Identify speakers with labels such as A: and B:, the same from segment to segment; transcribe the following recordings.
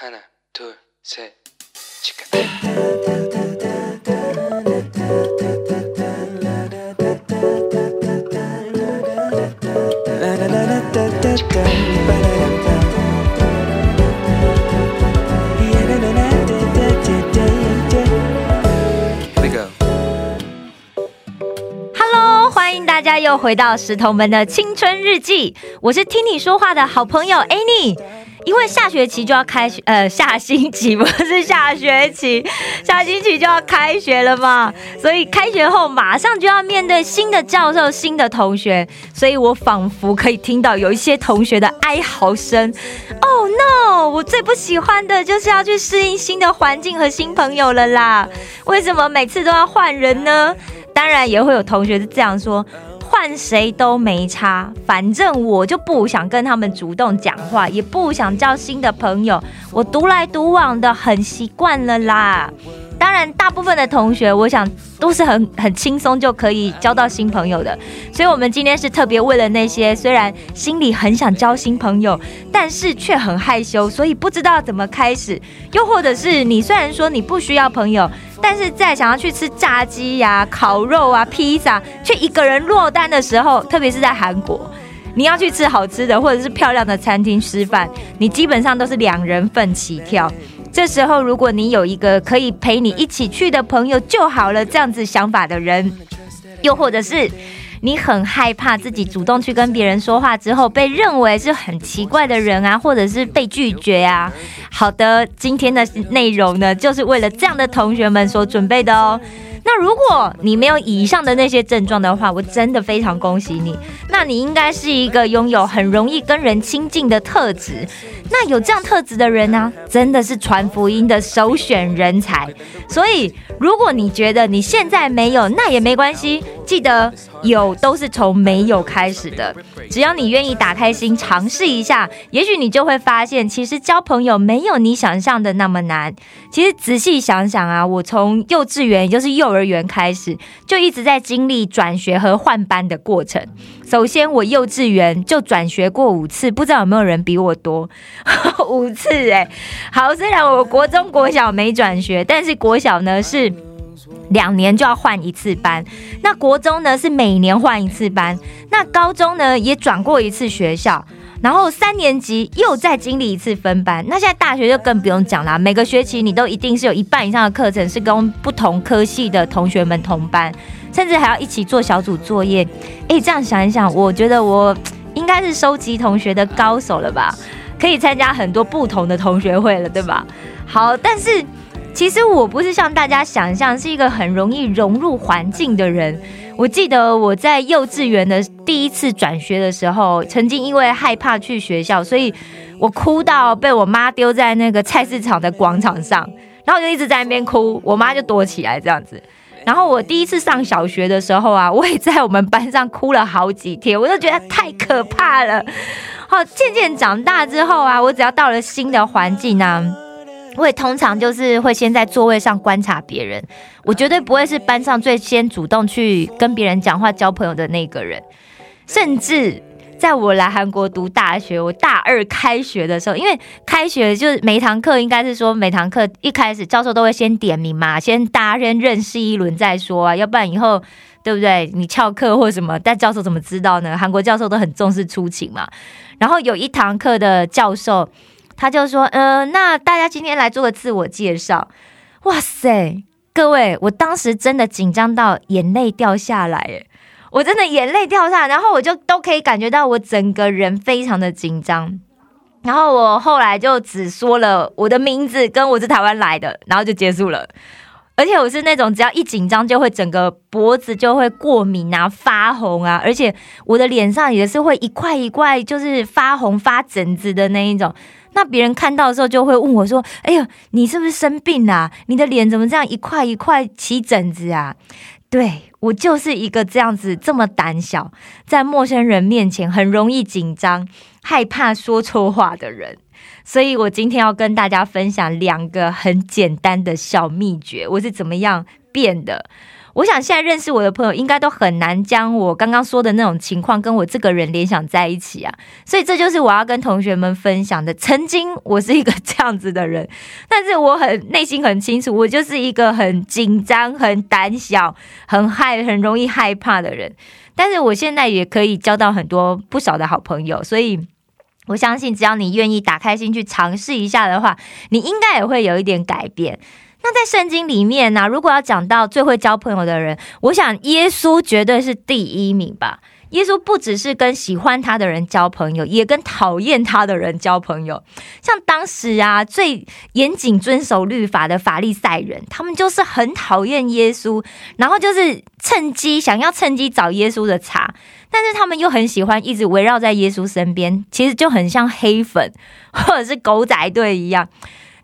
A: 하나, 둘, 셋, 치카. Here we go.
B: Hello，欢迎大家又回到石头们的青春日记，我是听你说话的好朋友 Annie。 因为下学期就要开学，呃，下星期不是下学期，下星期就要开学了嘛，所以开学后马上就要面对新的教授、新的同学，所以我仿佛可以听到有一些同学的哀嚎声。Oh no！我最不喜欢的就是要去适应新的环境和新朋友了啦。为什么每次都要换人呢？当然也会有同学是这样说。换谁都没差，反正我就不想跟他们主动讲话，也不想交新的朋友，我独来独往的很习惯了啦。当然，大部分的同学，我想都是很很轻松就可以交到新朋友的。所以，我们今天是特别为了那些虽然心里很想交新朋友，但是却很害羞，所以不知道怎么开始，又或者是你虽然说你不需要朋友，但是在想要去吃炸鸡呀、烤肉啊、披萨，却一个人落单的时候，特别是在韩国。你要去吃好吃的或者是漂亮的餐厅吃饭，你基本上都是两人份起跳。这时候，如果你有一个可以陪你一起去的朋友就好了，这样子想法的人，又或者是你很害怕自己主动去跟别人说话之后被认为是很奇怪的人啊，或者是被拒绝啊。好的，今天的内容呢，就是为了这样的同学们所准备的哦。那如果你没有以上的那些症状的话，我真的非常恭喜你。那你应该是一个拥有很容易跟人亲近的特质。那有这样特质的人呢，真的是传福音的首选人才。所以，如果你觉得你现在没有，那也没关系。记得有都是从没有开始的。只要你愿意打开心尝试一下，也许你就会发现，其实交朋友没有你想象的那么难。其实仔细想想啊，我从幼稚园，也就是幼儿园开始，就一直在经历转学和换班的过程。首先，我幼稚园就转学过五次，不知道有没有人比我多 五次？哎，好，虽然我国中国小没转学，但是国小呢是。两年就要换一次班，那国中呢是每年换一次班，那高中呢也转过一次学校，然后三年级又再经历一次分班，那现在大学就更不用讲啦，每个学期你都一定是有一半以上的课程是跟不同科系的同学们同班，甚至还要一起做小组作业。诶，这样想一想，我觉得我 应该是收集同学的高手了吧，可以参加很多不同的同学会了，对吧？好，但是。其实我不是像大家想象是一个很容易融入环境的人。我记得我在幼稚园的第一次转学的时候，曾经因为害怕去学校，所以我哭到被我妈丢在那个菜市场的广场上，然后就一直在那边哭，我妈就躲起来这样子。然后我第一次上小学的时候啊，我也在我们班上哭了好几天，我就觉得太可怕了。好，渐渐长大之后啊，我只要到了新的环境呢。我也通常就是会先在座位上观察别人，我绝对不会是班上最先主动去跟别人讲话、交朋友的那个人。甚至在我来韩国读大学，我大二开学的时候，因为开学就是每一堂课应该是说每堂课一开始教授都会先点名嘛，先大家先认识一轮再说啊，要不然以后对不对？你翘课或什么，但教授怎么知道呢？韩国教授都很重视出勤嘛。然后有一堂课的教授。他就说：“嗯，那大家今天来做个自我介绍。”哇塞，各位，我当时真的紧张到眼泪掉下来，我真的眼泪掉下来，然后我就都可以感觉到我整个人非常的紧张。然后我后来就只说了我的名字跟我是台湾来的，然后就结束了。而且我是那种只要一紧张就会整个脖子就会过敏啊、发红啊，而且我的脸上也是会一块一块就是发红发疹子的那一种。那别人看到的时候就会问我说：“哎呦，你是不是生病啦？你的脸怎么这样一块一块起疹子啊？”对我就是一个这样子这么胆小，在陌生人面前很容易紧张、害怕说错话的人。所以我今天要跟大家分享两个很简单的小秘诀，我是怎么样变的。我想现在认识我的朋友，应该都很难将我刚刚说的那种情况跟我这个人联想在一起啊。所以这就是我要跟同学们分享的。曾经我是一个 这样子的人，但是我很内心很清楚，我就是一个很紧张、很胆小、很害、很容易害怕的人。但是我现在也可以交到很多不少的好朋友，所以我相信，只要你愿意打开心去尝试一下的话，你应该也会有一点改变。那在圣经里面呢，如果要讲到最会交朋友的人，我想耶稣绝对是第一名吧。耶稣不只是跟喜欢他的人交朋友，也跟讨厌他的人交朋友。像当时啊，最严谨遵守律法的法利赛人，他们就是很讨厌耶稣，然后就是趁机想要趁机找耶稣的茬，但是他们又很喜欢一直围绕在耶稣身边，其实就很像黑粉或者是狗仔队一样。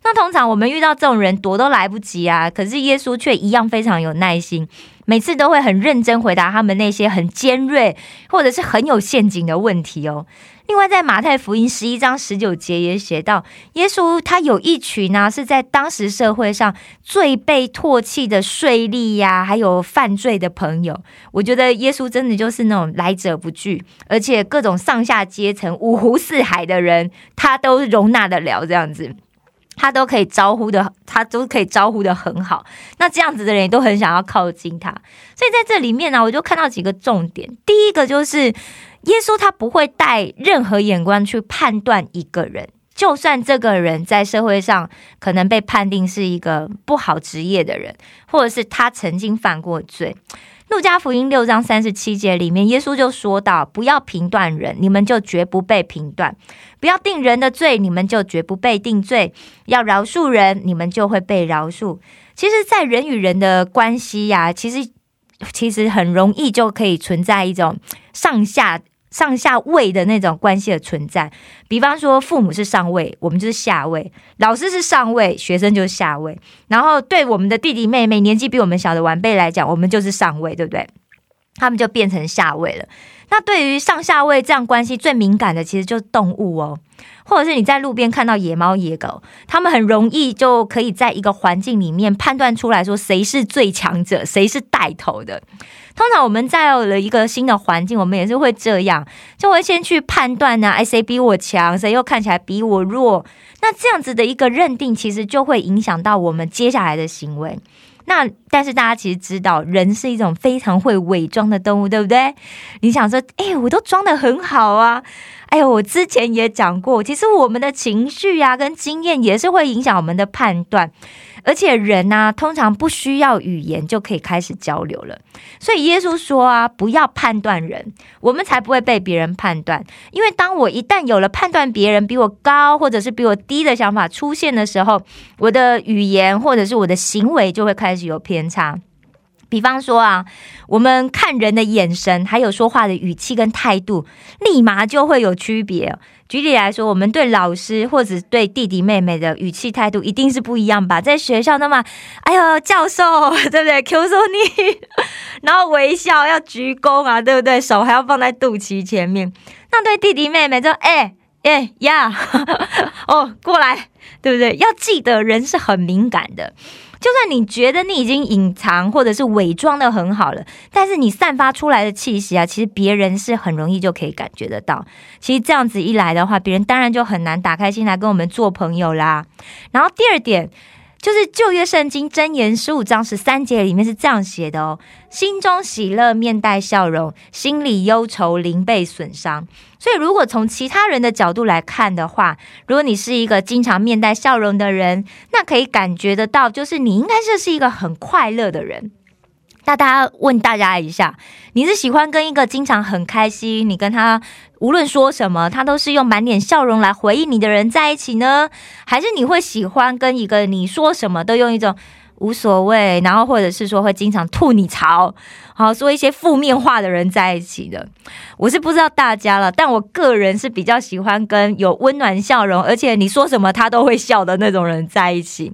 B: 那通常我们遇到这种人躲都来不及啊，可是耶稣却一样非常有耐心，每次都会很认真回答他们那些很尖锐或者是很有陷阱的问题哦。另外，在马太福音十一章十九节也写到，耶稣他有一群呢是在当时社会上最被唾弃的税吏呀，还有犯罪的朋友。我觉得耶稣真的就是那种来者不拒，而且各种上下阶层、五湖四海的人，他都容纳得了这样子。他都可以招呼的，他都可以招呼的很好。那这样子的人也都很想要靠近他，所以在这里面呢，我就看到几个重点。第一个就是耶稣他不会带任何眼光去判断一个人，就算这个人在社会上可能被判定是一个不好职业的人，或者是他曾经犯过罪。路加福音六章三十七节里面，耶稣就说到：“不要评断人，你们就绝不被评断；不要定人的罪，你们就绝不被定罪；要饶恕人，你们就会被饶恕。”其实，在人与人的关系呀，其实其实很容易就可以存在一种上下。上下位的那种关系的存在，比方说父母是上位，我们就是下位；老师是上位，学生就是下位。然后对我们的弟弟妹妹，年纪比我们小的晚辈来讲，我们就是上位，对不对？他们就变成下位了。那对于上下位这样关系最敏感的，其实就是动物哦，或者是你在路边看到野猫野狗，他们很容易就可以在一个环境里面判断出来说谁是最强者，谁是带头的。通常我们在有了一个新的环境，我们也是会这样，就会先去判断呢，哎，谁比我强，谁又看起来比我弱。那这样子的一个认定，其实就会影响到我们接下来的行为。那但是大家其实知道，人是一种非常会伪装的动物，对不对？你想说，哎，我都装的很好啊。哎呦，我之前也讲过，其实我们的情绪呀跟经验也是会影响我们的判断。而且人呢，通常不需要语言就可以开始交流了。所以耶稣说啊，不要判断人，我们才不会被别人判断。因为当我一旦有了判断别人比我高或者是比我低的想法出现的时候，我的语言或者是我的行为就会开始有偏差。比方说啊，我们看人的眼神，还有说话的语气跟态度，立马就会有区别。举例来说，我们对老师或者对弟弟妹妹的语气态度一定是不一样吧？在学校那么，哎呦，教授，对不对？Q 说你，然后微笑要鞠躬啊，对不对？手还要放在肚脐前面。那对弟弟妹妹就，哎哎呀，哦，过来，对不对？要记得，人是很敏感的。就算你觉得你已经隐藏或者是伪装的很好了，但是你散发出来的气息啊，其实别人是很容易就可以感觉得到。其实这样子一来的话，别人当然就很难打开心来跟我们做朋友啦。然后第二点。就是旧约圣经箴言十五章十三节里面是这样写的哦：心中喜乐，面带笑容；心里忧愁，灵被损伤。所以，如果从其他人的角度来看的话，如果你是一个经常面带笑容的人，那可以感觉得到，就是你应该是是一个很快乐的人。那大家问大家一下，你是喜欢跟一个经常很开心，你跟他无论说什么，他都是用满脸笑容来回应你的人在一起呢？还是你会喜欢跟一个你说什么都用一种无所谓，然后或者是说会经常吐你槽，好说一些负面话的人在一起的？我是不知道大家了，但我个人是比较喜欢跟有温暖笑容，而且你说什么他都会笑的那种人在一起。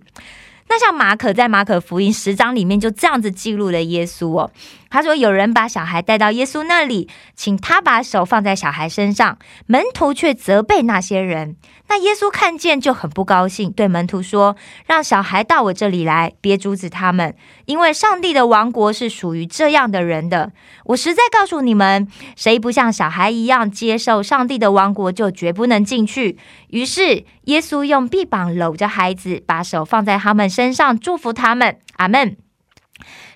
B: 那像马可在马可福音十章里面就这样子记录了耶稣哦，他说：“有人把小孩带到耶稣那里，请他把手放在小孩身上，门徒却责备那些人。那耶稣看见就很不高兴，对门徒说：‘让小孩到我这里来，别阻止他们，因为上帝的王国是属于这样的人的。我实在告诉你们，谁不像小孩一样接受上帝的王国，就绝不能进去。’于是耶稣用臂膀搂着孩子，把手放在他们身上，祝福他们。阿门。”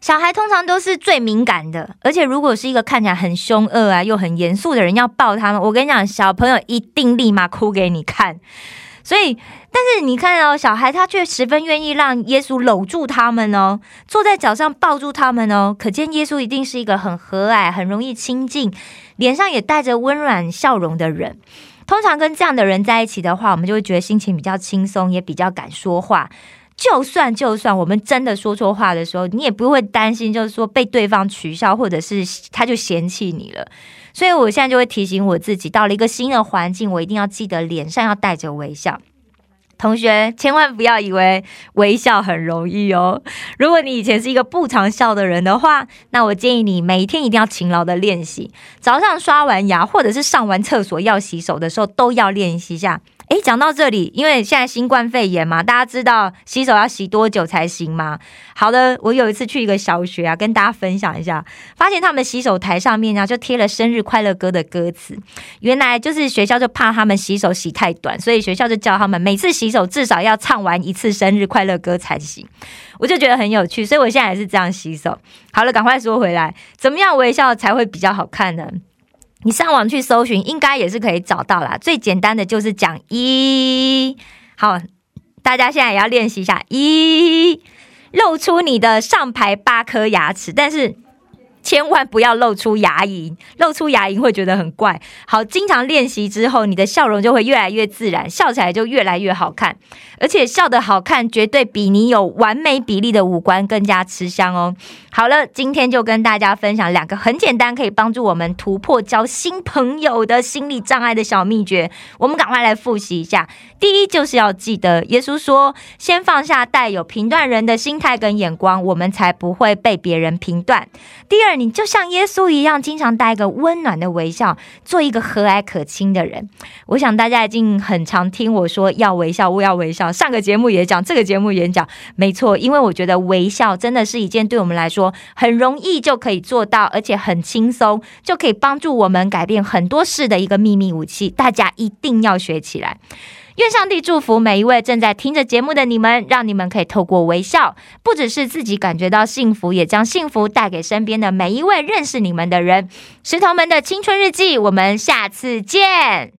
B: 小孩通常都是最敏感的，而且如果是一个看起来很凶恶啊又很严肃的人要抱他们，我跟你讲，小朋友一定立马哭给你看。所以，但是你看到小孩，他却十分愿意让耶稣搂住他们哦，坐在脚上抱住他们哦，可见耶稣一定是一个很和蔼、很容易亲近，脸上也带着温软笑容的人。通常跟这样的人在一起的话，我们就会觉得心情比较轻松，也比较敢说话。就算就算我们真的说错话的时候，你也不会担心，就是说被对方取笑，或者是他就嫌弃你了。所以我现在就会提醒我自己，到了一个新的环境，我一定要记得脸上要带着微笑。同学，千万不要以为微笑很容易哦。如果你以前是一个不常笑的人的话，那我建议你每天一定要勤劳的练习，早上刷完牙，或者是上完厕所要洗手的时候，都要练习一下。诶，讲到这里，因为现在新冠肺炎嘛，大家知道洗手要洗多久才行吗？好的，我有一次去一个小学啊，跟大家分享一下，发现他们洗手台上面呢就贴了生日快乐歌的歌词。原来就是学校就怕他们洗手洗太短，所以学校就教他们每次洗手至少要唱完一次生日快乐歌才行。我就觉得很有趣，所以我现在也是这样洗手。好了，赶快说回来，怎么样微笑才会比较好看呢？你上网去搜寻，应该也是可以找到啦。最简单的就是讲一，好，大家现在也要练习一下一，露出你的上排八颗牙齿，但是。千万不要露出牙龈，露出牙龈会觉得很怪。好，经常练习之后，你的笑容就会越来越自然，笑起来就越来越好看。而且笑得好看，绝对比你有完美比例的五官更加吃香哦。好了，今天就跟大家分享两个很简单，可以帮助我们突破交新朋友的心理障碍的小秘诀。我们赶快来复习一下。第一，就是要记得，耶稣说：“先放下带有评断人的心态跟眼光，我们才不会被别人评断。”第二。你就像耶稣一样，经常带一个温暖的微笑，做一个和蔼可亲的人。我想大家已经很常听我说要微笑，我要微笑。上个节目也讲，这个节目也讲，没错，因为我觉得微笑真的是一件对我们来说很容易就可以做到，而且很轻松，就可以帮助我们改变很多事的一个秘密武器。大家一定要学起来。愿上帝祝福每一位正在听着节目的你们，让你们可以透过微笑，不只是自己感觉到幸福，也将幸福带给身边的每一位认识你们的人。石头们的青春日记，我们下次见。